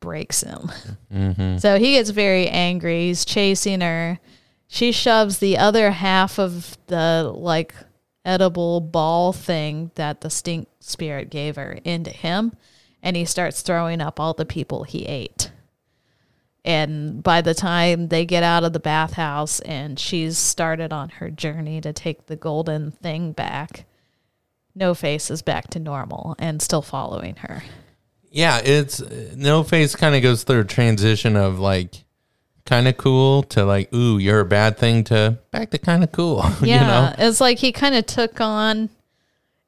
breaks him. Mm-hmm. So he gets very angry. He's chasing her. She shoves the other half of the like edible ball thing that the stink spirit gave her into him, and he starts throwing up all the people he ate. And by the time they get out of the bathhouse and she's started on her journey to take the golden thing back, No Face is back to normal and still following her. Yeah, it's No Face kind of goes through a transition of like kind of cool to like, ooh, you're a bad thing to back to kind of cool. *laughs* Yeah, you know? it's like he kind of took on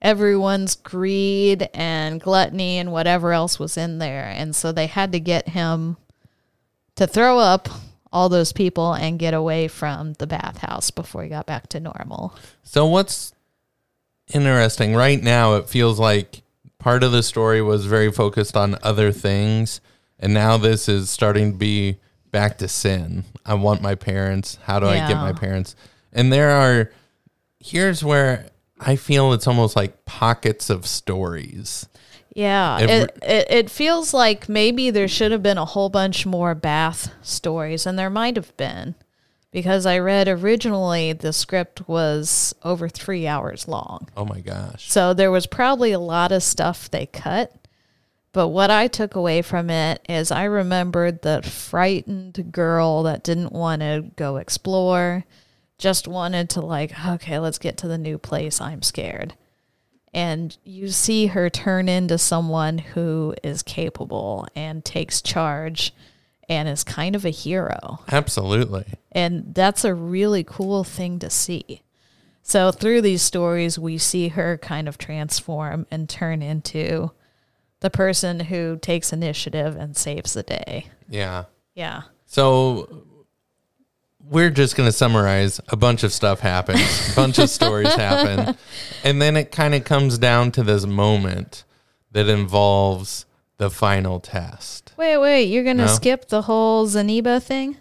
everyone's greed and gluttony and whatever else was in there, and so they had to get him to throw up all those people and get away from the bathhouse before he got back to normal. So what's interesting right now? It feels like part of the story was very focused on other things, and now this is starting to be back to Sen. I want my parents. How do I get my parents? And there are. Here's where I feel it's almost like pockets of stories. Yeah, it, it it feels like maybe there should have been a whole bunch more bath stories, and there might have been, because I read originally the script was over three hours long. Oh my gosh. So there was probably a lot of stuff they cut. But what I took away from it is I remembered the frightened girl that didn't want to go explore, just wanted to, like, okay, let's get to the new place. I'm scared. And you see her turn into someone who is capable and takes charge and is kind of a hero. Absolutely. And that's a really cool thing to see. So through these stories, we see her kind of transform and turn into the person who takes initiative and saves the day. Yeah. Yeah. So we're just going to summarize a bunch of stuff happens, a bunch of stories *laughs* happen, and then it kind of comes down to this moment that involves the final test. Wait, wait, you're going to No? skip the whole Zeniba thing?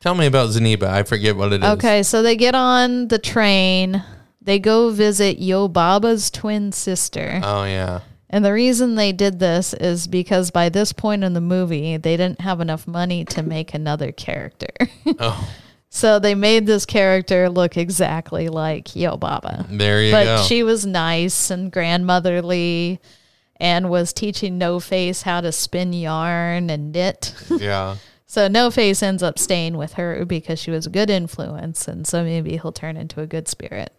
Tell me about Zeniba. I forget what it is. Okay, so they get on the train. They go visit Yubaba's twin sister. Oh yeah. And the reason they did this is because by this point in the movie, they didn't have enough money to make another character. *laughs* Oh, so they made this character look exactly like Yo Baba. there you go. but go. she was nice and grandmotherly and was teaching No Face how to spin yarn and knit. *laughs* yeah. so No Face ends up staying with her because she was a good influence and so maybe he'll turn into a good spirit.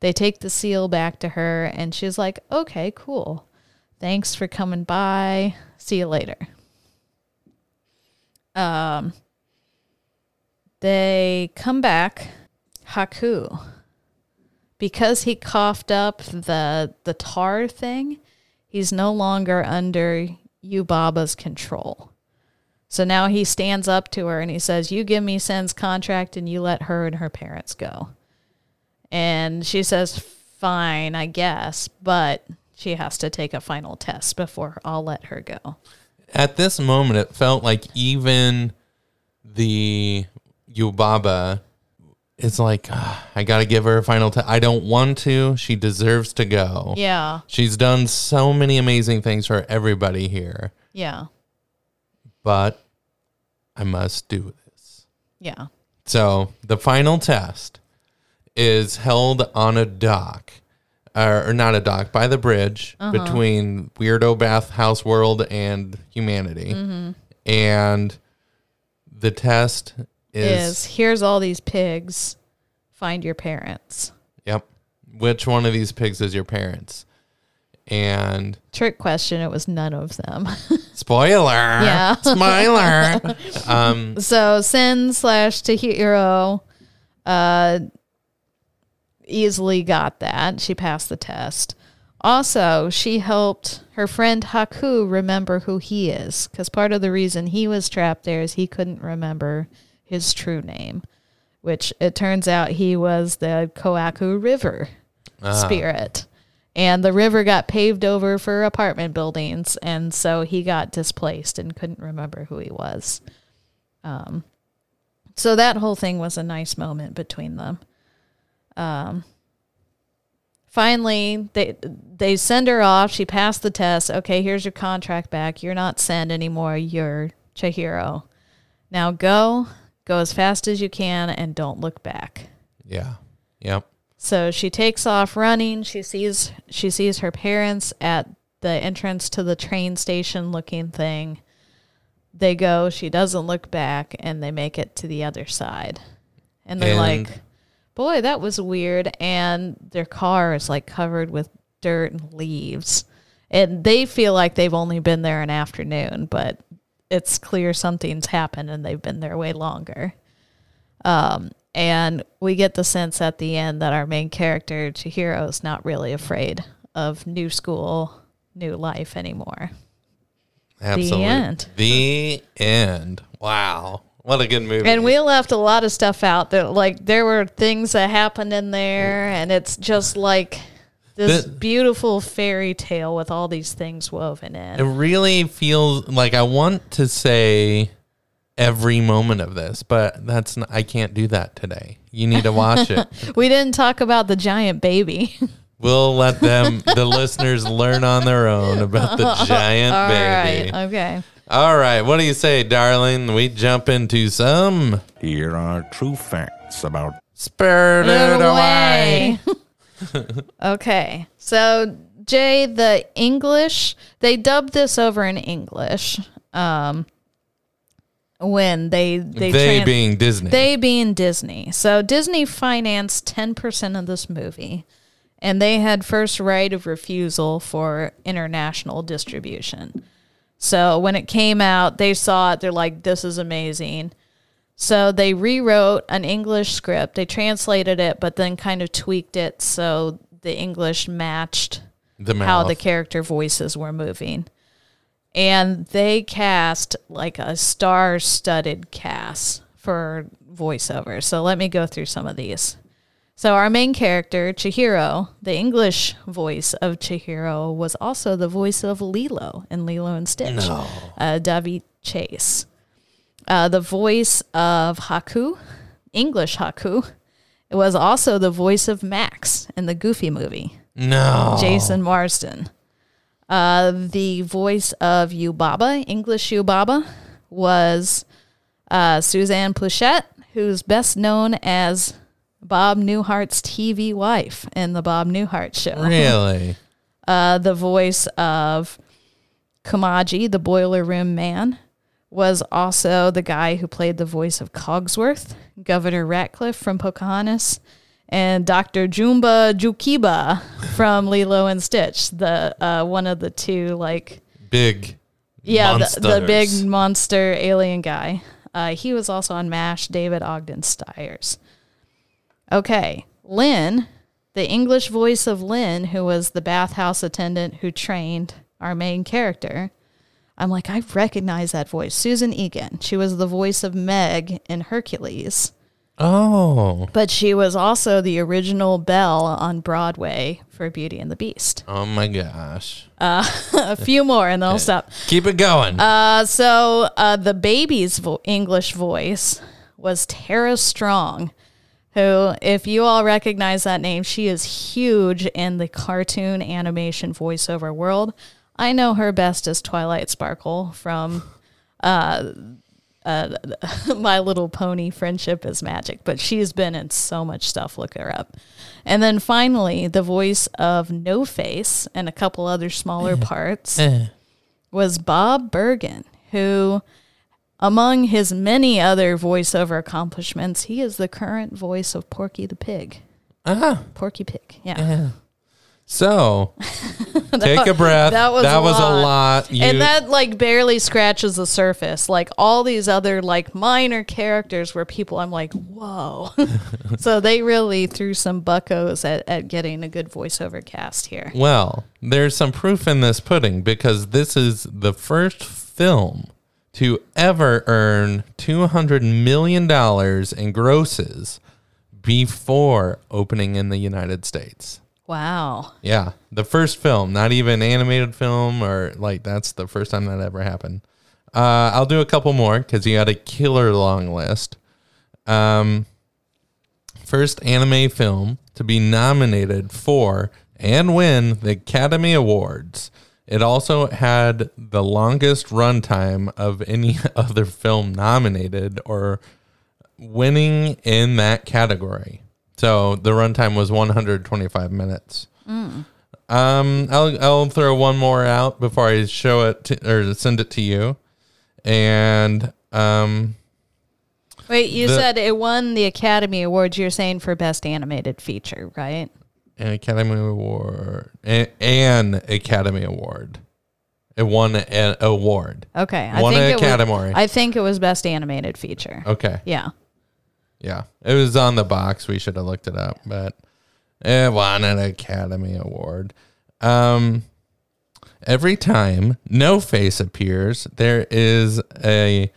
They take the seal back to her and she's like, "Okay, cool. Thanks for coming by. See you later." Um they come back Haku because he coughed up the the tar thing, he's no longer under Yubaba's control. So now he stands up to her and he says, "You give me Sen's contract and you let her and her parents go." And she says, "Fine, I guess, but she has to take a final test before I'll let her go." At this moment, it felt like even the Yubaba is like, "Ah, I got to give her a final test. I don't want to. She deserves to go. Yeah. She's done so many amazing things for everybody here, Yeah. but I must do this. Yeah. So the final test is held on a dock, or, or not a dock, by the bridge Uh-huh. between Weirdo Bathhouse World and humanity. Mhm. And the test Is, is, here's all these pigs. Find your parents. yep. Which one of these pigs is your parents? And Trick question. It was none of them. *laughs* spoiler, Yeah. *laughs* spoiler. um, so Sen slash Chihiro uh, easily got that. She passed the test. Also, she helped her friend Haku remember who he is because part of the reason he was trapped there is he couldn't remember his true name, which it turns out he was the Kohaku River Ah. spirit. And the river got paved over for apartment buildings, and so he got displaced and couldn't remember who he was. Um, so that whole thing was a nice moment between them. Um, finally, they they send her off. She passed the test. Okay, here's your contract back. You're not Sen anymore. You're Chihiro. Now go, go as fast as you can, and don't look back. Yeah. Yep. So she takes off running. She sees she sees her parents at the entrance to the train station looking thing. They go, she doesn't look back, and they make it to the other side. And they're And- like, Boy, that was weird. And their car is like covered with dirt and leaves. And they feel like they've only been there an afternoon, but it's clear something's happened and they've been there way longer. Um, and we get the sense at the end that our main character, Chihiro, is not really afraid of new school, new life anymore. Absolutely. The end. The end. Wow. What a good movie. And we left a lot of stuff out. That like there were things that happened in there, and it's just like this The- beautiful fairy tale with all these things woven in. It really feels like I want to say every moment of this, but that's not, I can't do that today. You need to watch it. *laughs* we didn't talk about the giant baby. *laughs* We'll let them, the listeners, learn on their own about the *laughs* giant All baby. right, okay. All right, what do you say, darling? We jump into some Here are true facts about spirited Get away. *laughs* okay. So Jay, the English they dubbed this over in English. Um when they they They being Disney. They being Disney. So Disney financed 10% of this movie and they had first right of refusal for international distribution. So when it came out, they saw it, they're like this is amazing. So they rewrote an English script. They translated it, but then kind of tweaked it so the English matched The how the character voices were moving. And they cast like a star studded cast for voiceover. So let me go through some of these. So our main character, Chihiro, the English voice of Chihiro, was also the voice of Lilo in Lilo and Stitch. No. Uh, Daveigh Chase. Uh, the voice of Haku, English Haku, was also the voice of Max in the Goofy movie. No. Jason Marsden. Uh, the voice of Yubaba, English Yubaba, was uh, Suzanne Pleshette, who's best known as Bob Newhart's TV wife in the Bob Newhart show. Really? Uh, the voice of Kamaji, the boiler room man, was also the guy who played the voice of Cogsworth, Governor Ratcliffe from Pocahontas, and Dr. Jumba Jookiba from *laughs* Lilo and Stitch, the uh, one of the two like Big. yeah, the, the big monster alien guy. Uh, he was also on MASH, David Ogden Stiers. Okay, Lin, the English voice of Lin, who was the bathhouse attendant who trained our main character. I'm like, I recognize that voice. Susan Egan. She was the voice of Meg in Hercules. Oh. But she was also the original Belle on Broadway for Beauty and the Beast. Oh my gosh. Uh, *laughs* a few more and then I'll stop. Keep it going. Uh, so uh, the baby's vo- English voice was Tara Strong, who, if you all recognize that name, she is huge in the cartoon animation voiceover world. I know her best as Twilight Sparkle from uh, uh, *laughs* My Little Pony Friendship is Magic, but she's been in so much stuff. Look her up. And then finally, the voice of No Face and a couple other smaller parts Eh. was Bob Bergen, who, among his many other voiceover accomplishments, he is the current voice of Porky the Pig. Ah. Porky Pig, yeah. So *laughs* take a breath. That was that a was lot. a lot. You, and that like barely scratches the surface. Like all these other like minor characters where people I'm like, whoa. *laughs* so they really threw some buckos at, at getting a good voiceover cast here. well, there's some proof in this pudding because this is the first film to ever earn two hundred million dollars in grosses before opening in the United States. Wow. Yeah, the first film, not even animated film or like that's the first time that ever happened. Uh, I'll do a couple more because you had a killer long list. Um, first anime film to be nominated for and win the Academy Awards. It also had the longest runtime of any *laughs* other film nominated or winning in that category. So the runtime was 125 minutes. Mm. Um, I'll I'll throw one more out before I show it to, or send it to you, and um, Wait, you The- said it won the Academy Awards. You're saying for Best Animated Feature, right? an Academy Award, an Academy Award. It won an award. Okay. won think an it Academy. Was, I think it was Best Animated Feature. okay. Yeah. Yeah, it was on the box. We should have looked it up, but it won an Academy Award. Um, every time No Face appears, there is a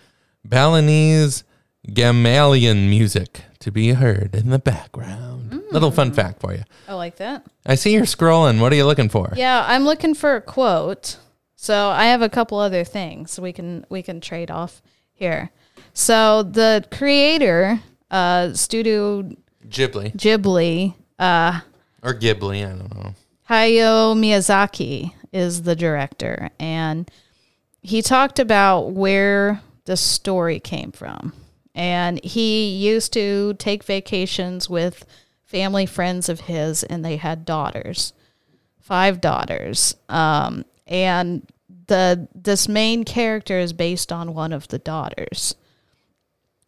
Balinese Gamelan music to be heard in the background. Little fun fact for you. I like that. I see you're scrolling. What are you looking for? Yeah, I'm looking for a quote. So I have a couple other things we can we can trade off here. So the creator, uh, Studio Ghibli Ghibli, uh, or Ghibli. I don't know. Hayao Miyazaki is the director, and he talked about where the story came from. And he used to take vacations with family friends of his, and they had daughters, five daughters. Um, and the this main character is based on one of the daughters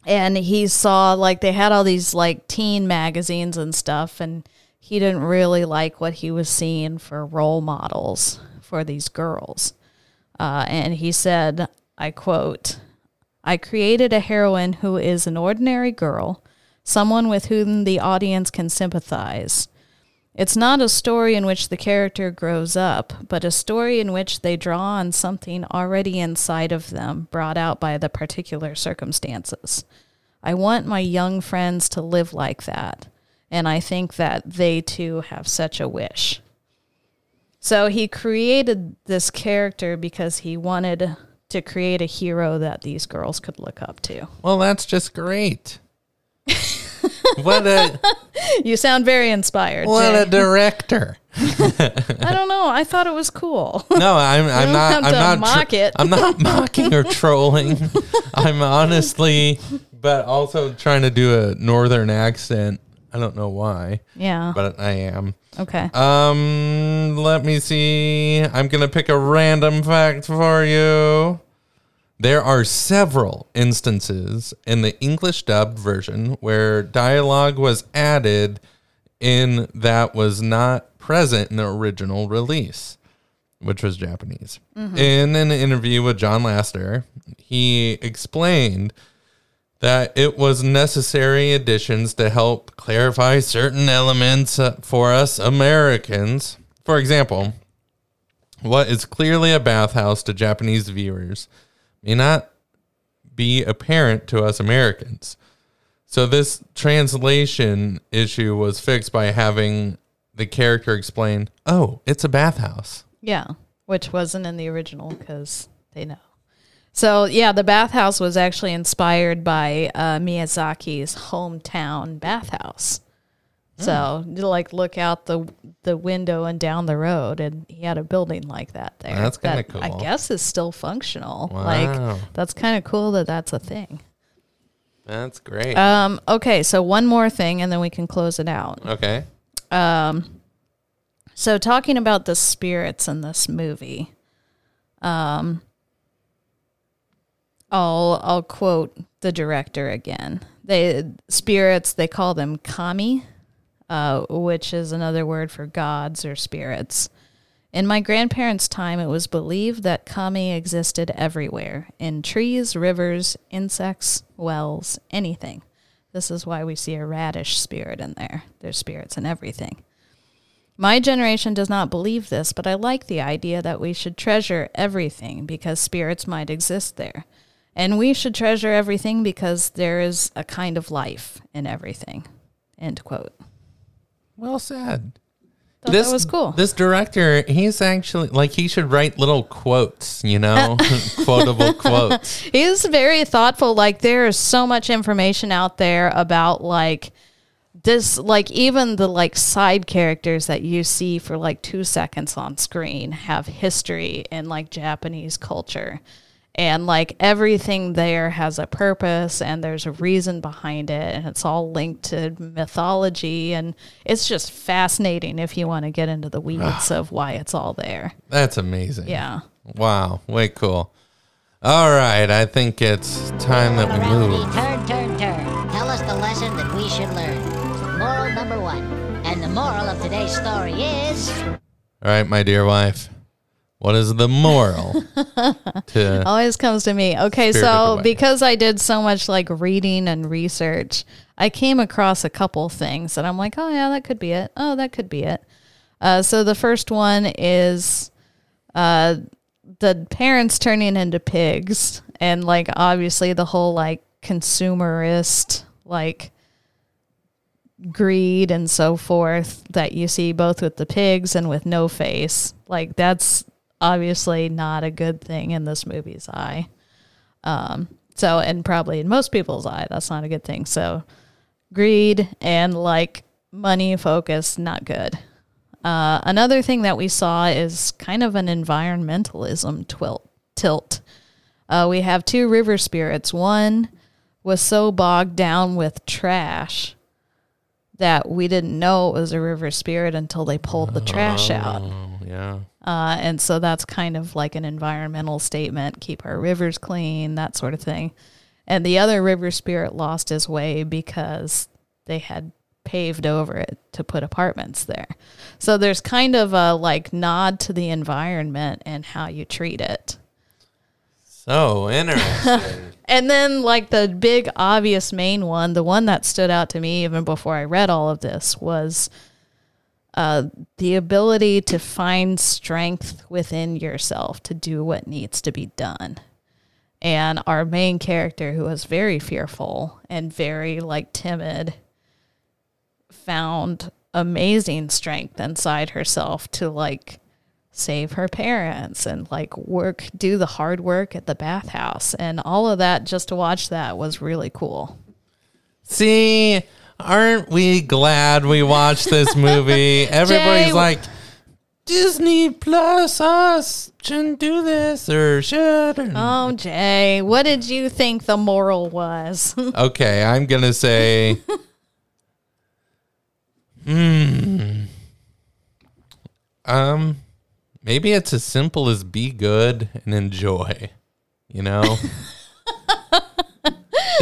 and he saw like they had all these like teen magazines and stuff and he didn't really like what he was seeing for role models for these girls. Uh, and he said i quote i created a heroine who is an ordinary girl someone with whom the audience can sympathize it's not a story in which the character grows up, but a story in which they draw on something already inside of them, brought out by the particular circumstances. I want my young friends to live like that, and I think that they too have such a wish. So he created this character because he wanted to create a hero that these girls could look up to. Well, that's just great. *laughs* *laughs* what a You sound very inspired. what Jay. a director. *laughs* I don't know. I thought it was cool. No, I'm I'm don't I'm not mock it. I'm not *laughs* mocking or trolling. I'm honestly but also trying to do a northern accent. I don't know why. Yeah. But I am. Okay. Um let me see. I'm going to pick a random fact for you. There are several instances in the English dubbed version where dialogue was added in that was not present in the original release, which was Japanese. Mhm. In an interview with John Lasseter, he explained that it was necessary additions to help clarify certain elements uh, for us Americans. For example, what is clearly a bathhouse to Japanese viewers may not be apparent to us Americans. So this translation issue was fixed by having the character explain, "Oh, it's a bathhouse." Yeah, which wasn't in the original because they know. So yeah, the bathhouse was actually inspired by uh, Miyazaki's hometown bathhouse. So you like look out the the window and down the road, and he had a building like that there. That's kinda that cool. I guess is still functional. Wow. Like that's kind of cool that that's a thing. That's great. Um, okay, so one more thing, and then we can close it out. okay. Um, so talking about the spirits in this movie, um, I'll I'll quote the director again. They spirits they call them kami, uh, which is another word for gods or spirits. In my grandparents' time, it was believed that kami existed everywhere in trees, rivers, insects, wells, anything. This is why we see a radish spirit in there. There's spirits in everything. My generation does not believe this, but I like the idea that we should treasure everything because spirits might exist there. And we should treasure everything because there is a kind of life in everything. End quote. Well said. Thought that was cool. This director, he's actually like he should write little quotes, you know, *laughs* quotable quotes. *laughs* He's very thoughtful. Like there is so much information out there about like this like even the like side characters that you see for like two seconds on screen have history in like Japanese culture. And like everything there has a purpose and there's a reason behind it and it's all linked to mythology and it's just fascinating if you want to get into the weeds ah. of why it's all there. That's amazing. Yeah. Wow, way cool. All right, I think it's time that we move. Turn, turn, turn. Tell us the lesson that we should learn. Moral number one. And the moral of today's story is. All right, my dear wife. What is the moral *laughs* always comes to me. Okay, so because I did so much like reading and research, I came across a couple things and I'm like, oh yeah, that could be it. Oh, that could be it. Uh, so the first one is uh, the parents turning into pigs, and like obviously the whole like consumerist like greed and so forth that you see both with the pigs and with no face. Like that's obviously not a good thing in this movie's eye. Um, so and probably in most people's eye, that's not a good thing. So greed and like money focus, not good. Uh, another thing that we saw is kind of an environmentalism twilt, tilt. Uh, we have two river spirits. One was so bogged down with trash that we didn't know it was a river spirit until they pulled the trash out. Oh, yeah. Uh, and so that's kind of like an environmental statement keep our rivers clean, that sort of thing. And the other river spirit lost his way because they had paved over it to put apartments there. So there's kind of a like nod to the environment and how you treat it. So interesting. *laughs* And then, like, the big obvious main one, the one that stood out to me even before I read all of this was uh, the ability to find strength within yourself to do what needs to be done. And our main character, who was very fearful and very, like, timid, found amazing strength inside herself to, like, save her parents and like work do the hard work at the bathhouse and all of that just to watch that was really cool See, aren't we glad we watched this *laughs* movie? Everybody's Jay- like, Disney Plus us shouldn't do this or should. or-" oh jay what did you think the moral was *laughs* Okay, I'm gonna say, hmm, um, maybe it's as simple as be good and enjoy. You know, *laughs*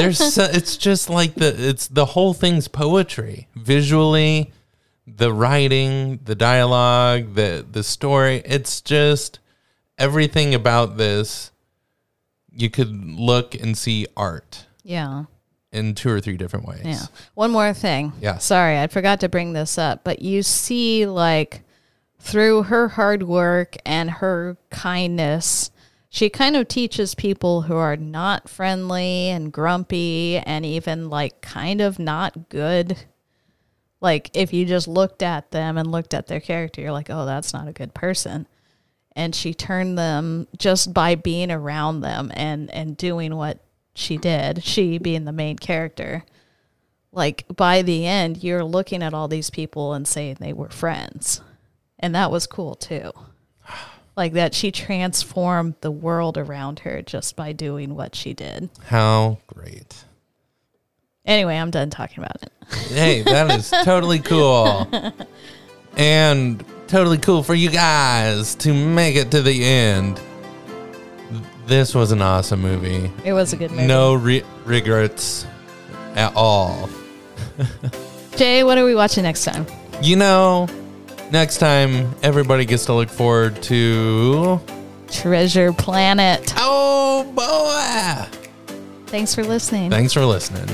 there's so, it's just like the it's the whole thing's poetry visually, the writing, the dialogue, the the story. It's just everything about this. You could look and see art yeah in two or three different ways. yeah one more thing Yeah. sorry i forgot to bring this up but you see like through her hard work and her kindness she kind of teaches people who are not friendly and grumpy and even like kind of not good like if you just looked at them and looked at their character you're like oh that's not a good person and she turned them just by being around them and and doing what she did she being the main character like by the end you're looking at all these people and saying they were friends and that was cool too like that she transformed the world around her just by doing what she did How great. anyway i'm done talking about it Hey, that is *laughs* totally cool. And totally cool for you guys to make it to the end. This was an awesome movie. it was a good movie No re- regrets at all. *laughs* Jay, what are we watching next time? You know, next time everybody gets to look forward to Treasure Planet. Oh boy! Thanks for listening. Thanks for listening.